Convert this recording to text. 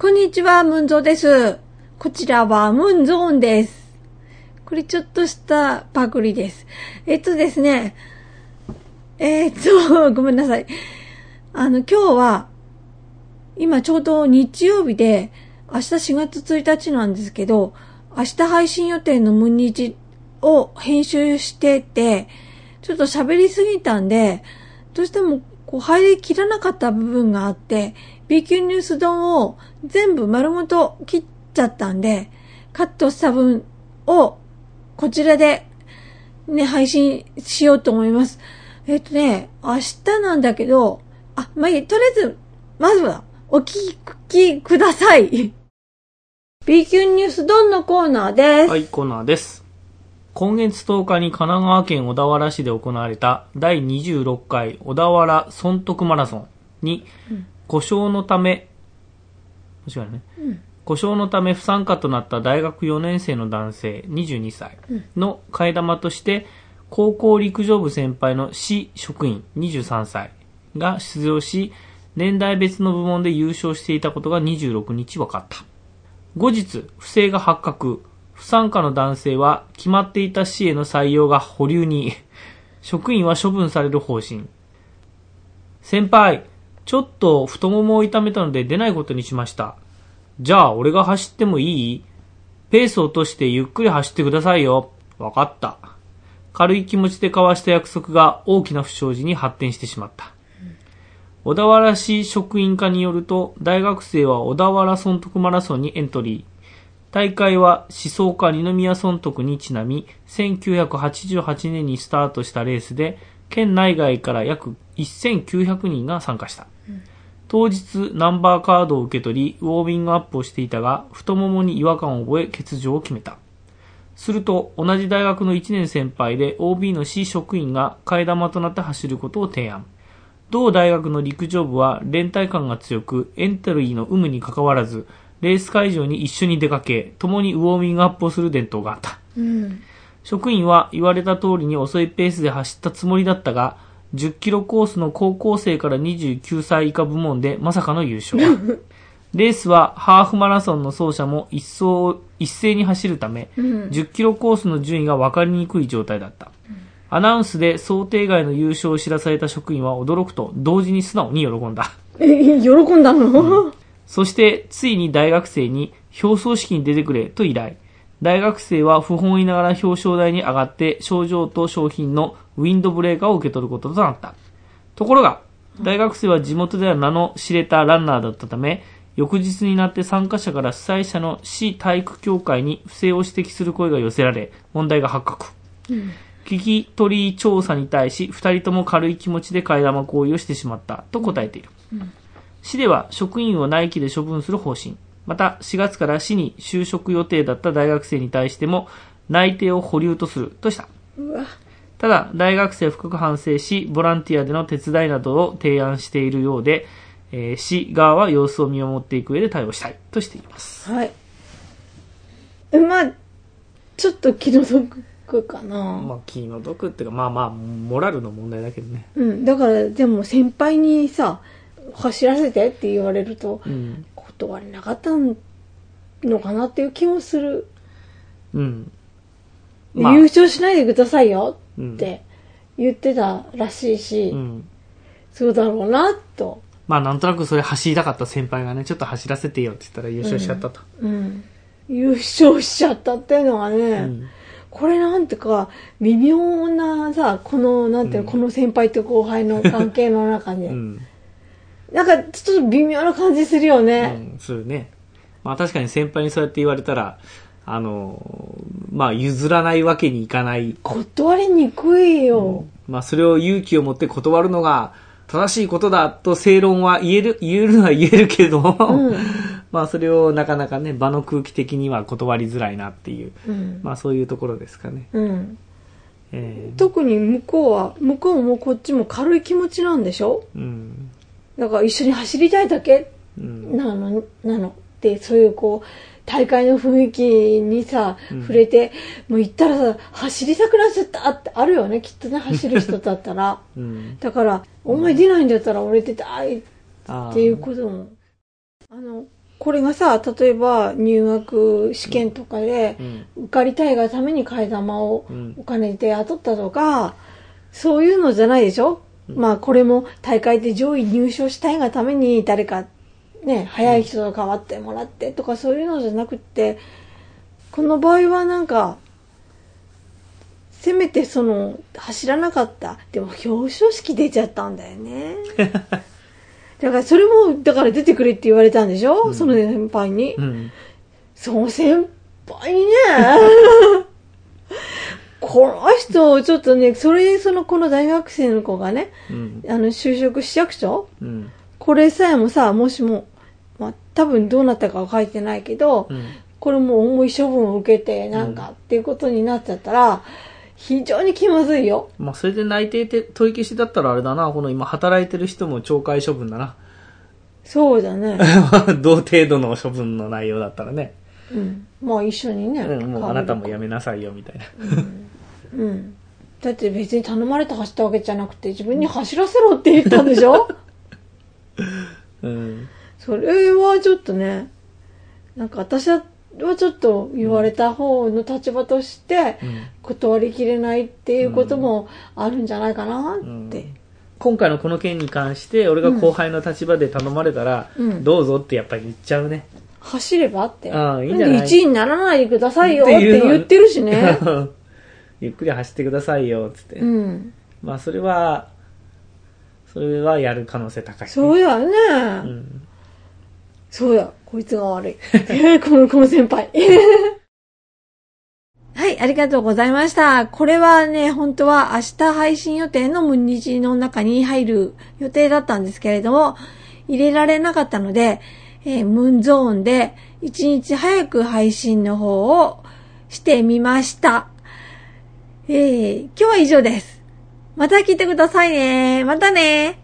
こんにちは、ムンゾーです。こちらはムンゾーンです。これちょっとしたパクリです。えっとですね、えーっと、ごめんなさい。あの、今日は、今ちょうど日曜日で、明日4月1日なんですけど、明日配信予定のムンニチを編集してて、ちょっと喋りすぎたんで、どうしてもこう入りきらなかった部分があって、B 級ニュース丼を全部丸ごと切っちゃったんで、カットした分をこちらでね、配信しようと思います。えっとね、明日なんだけど、あ、まあ、いいとりあえず、まずはお聞きください。B 級ニュース丼のコーナーです。はい、コーナーです。今月10日に神奈川県小田原市で行われた第26回小田原損得マラソンに、故障のため、間違いないね。故障のため不参加となった大学4年生の男性22歳の替え玉として、高校陸上部先輩の市職員23歳が出場し、年代別の部門で優勝していたことが26日分かった。後日、不正が発覚。不参加の男性は決まっていた市への採用が保留に、職員は処分される方針。先輩、ちょっと太ももを痛めたので出ないことにしました。じゃあ、俺が走ってもいい？ペース落としてゆっくり走ってくださいよ。わかった。軽い気持ちで交わした約束が大きな不祥事に発展してしまった。小田原市職員課によると、大学生は小田原損得マラソンにエントリー。大会は思想家二宮損得にちなみ、1988年にスタートしたレースで、県内外から約1900人が参加した。当日ナンバーカードを受け取り、ウォーミングアップをしていたが、太ももに違和感を覚え欠場を決めた。すると、同じ大学の1年先輩で OB の市職員が替え玉となって走ることを提案。同大学の陸上部は連帯感が強く、エントリーの有無に関わらず、レース会場に一緒に出かけ、共にウォーミングアップをする伝統があった。うん。職員は言われた通りに遅いペースで走ったつもりだったが、10キロコースの高校生から29歳以下部門でまさかの優勝。レースはハーフマラソンの走者も一層一斉に走るため、うん。10キロコースの順位が分かりにくい状態だった。アナウンスで想定外の優勝を知らされた職員は驚くと同時に素直に喜んだ。え、喜んだの、そして、ついに大学生に表彰式に出てくれと依頼。大学生は不本意ながら表彰台に上がって賞状と商品のウィンドブレーカーを受け取ることとなった。ところが、大学生は地元では名の知れたランナーだったため、翌日になって参加者から主催者の市体育協会に不正を指摘する声が寄せられ、問題が発覚。聞き取り調査に対し、二人とも軽い気持ちで替え玉行為をしてしまったと答えている。市では職員を内規で処分する方針。また、4月から市に就職予定だった大学生に対しても、内定を保留とするとした。うわ。ただ、大学生は深く反省し、ボランティアでの手伝いなどを提案しているようで、えー市側は様子を見守っていく上で対応したいとしています。はい。まあ、ちょっと気の毒かな。まあ、気の毒っていうか、まあまあ、モラルの問題だけどね。うん。だから、でも先輩にさ、走らせてって言われると、うん。断れなかったのかなっていう気もする。うん。優勝しないでくださいようんって言ってたらしいし、うん。そうだろうな、と。まあ、なんとなくそれ走りたかった先輩がね、ちょっと走らせてよって言ったら優勝しちゃったと。うん。優勝しちゃったっていうのはね、うんこれなんてか、微妙なさ、この、なんていうの、うんこの先輩と後輩の関係の中で。うん。なんか、ちょっと微妙な感じするようね。ん、するね。まあ確かに先輩にそうやって言われたら、あの、まあ譲らないわけにいかない。断りにくいよ。まあそれを勇気を持って断るのが正しいことだと正論は言える、言えるのは言えるけども、うん。まあそれをなかなかね、場の空気的には断りづらいなっていう、うん。まあそういうところですかね。うん。え特に向こうは、向こうもこっちも軽い気持ちなんでしょ？ーうん。だから一緒に走りたいだけうん。なの、なの。で、そういうこう、大会の雰囲気にさ、うん触れて、もう行ったらさ、走りたくなっちゃったってあるよね、きっとね、走る人だったら。うん。だから、お前出ないんだったら俺出たいっていうことも。あの、これがさ、例えば入学試験とかでうん。受かりたいがために替え玉をうんお金で雇ったとか、そういうのじゃないでしょ、まあこれも大会で上位入賞したいがために誰かね、早い人と代わってもらってとかそういうのじゃなくって、この場合はなんか、せめてその、走らなかった。でも表彰式出ちゃったんだよね。だからそれも、だから出てくれって言われたんでしょ、うんその先輩に。うん。その先輩にね、この人、ちょっとね、それ、その、この大学生の子がね、うん。あの、就職市役所？うん。これさえもさ、もしも、まあ、多分どうなったかは書いてないけど、うん。これも重い処分を受けて、なんか、っていうことになっちゃったら、非常に気まずいよ。まあ、それで内定て取り消しだったらあれだな、この今働いてる人も懲戒処分だな。そうだね。同程度の処分の内容だったらね。うん。まあ一緒にね。うん、もうあなたもやめ。めなさいよ、みたいな。うん。だって別に頼まれて走ったわけじゃなくて、自分に走らせろって言ったんでしょ？うん。それはちょっとね、なんか私はちょっと言われた方の立場として、うん断りきれないっていうこともあるんじゃないかなって。うん今回のこの件に関して、俺が後輩の立場で頼まれたら、うんどうぞってやっぱり言っちゃうね。走ればって。ああいいんじゃない？1位にならないでくださいよって言ってるしね。ゆっくり走ってくださいよ、つって。うん。まあ、それは、それはやる可能性高い、そうやね。うん。そうや、こいつが悪い。この、この先輩。はい、ありがとうございました。これはね、本当は明日配信予定のムンニジの中に入る予定だったんですけれども、入れられなかったので、えームンゾーンで1日早く配信の方をしてみました。えー今日は以上です。また聞いてくださいね。またね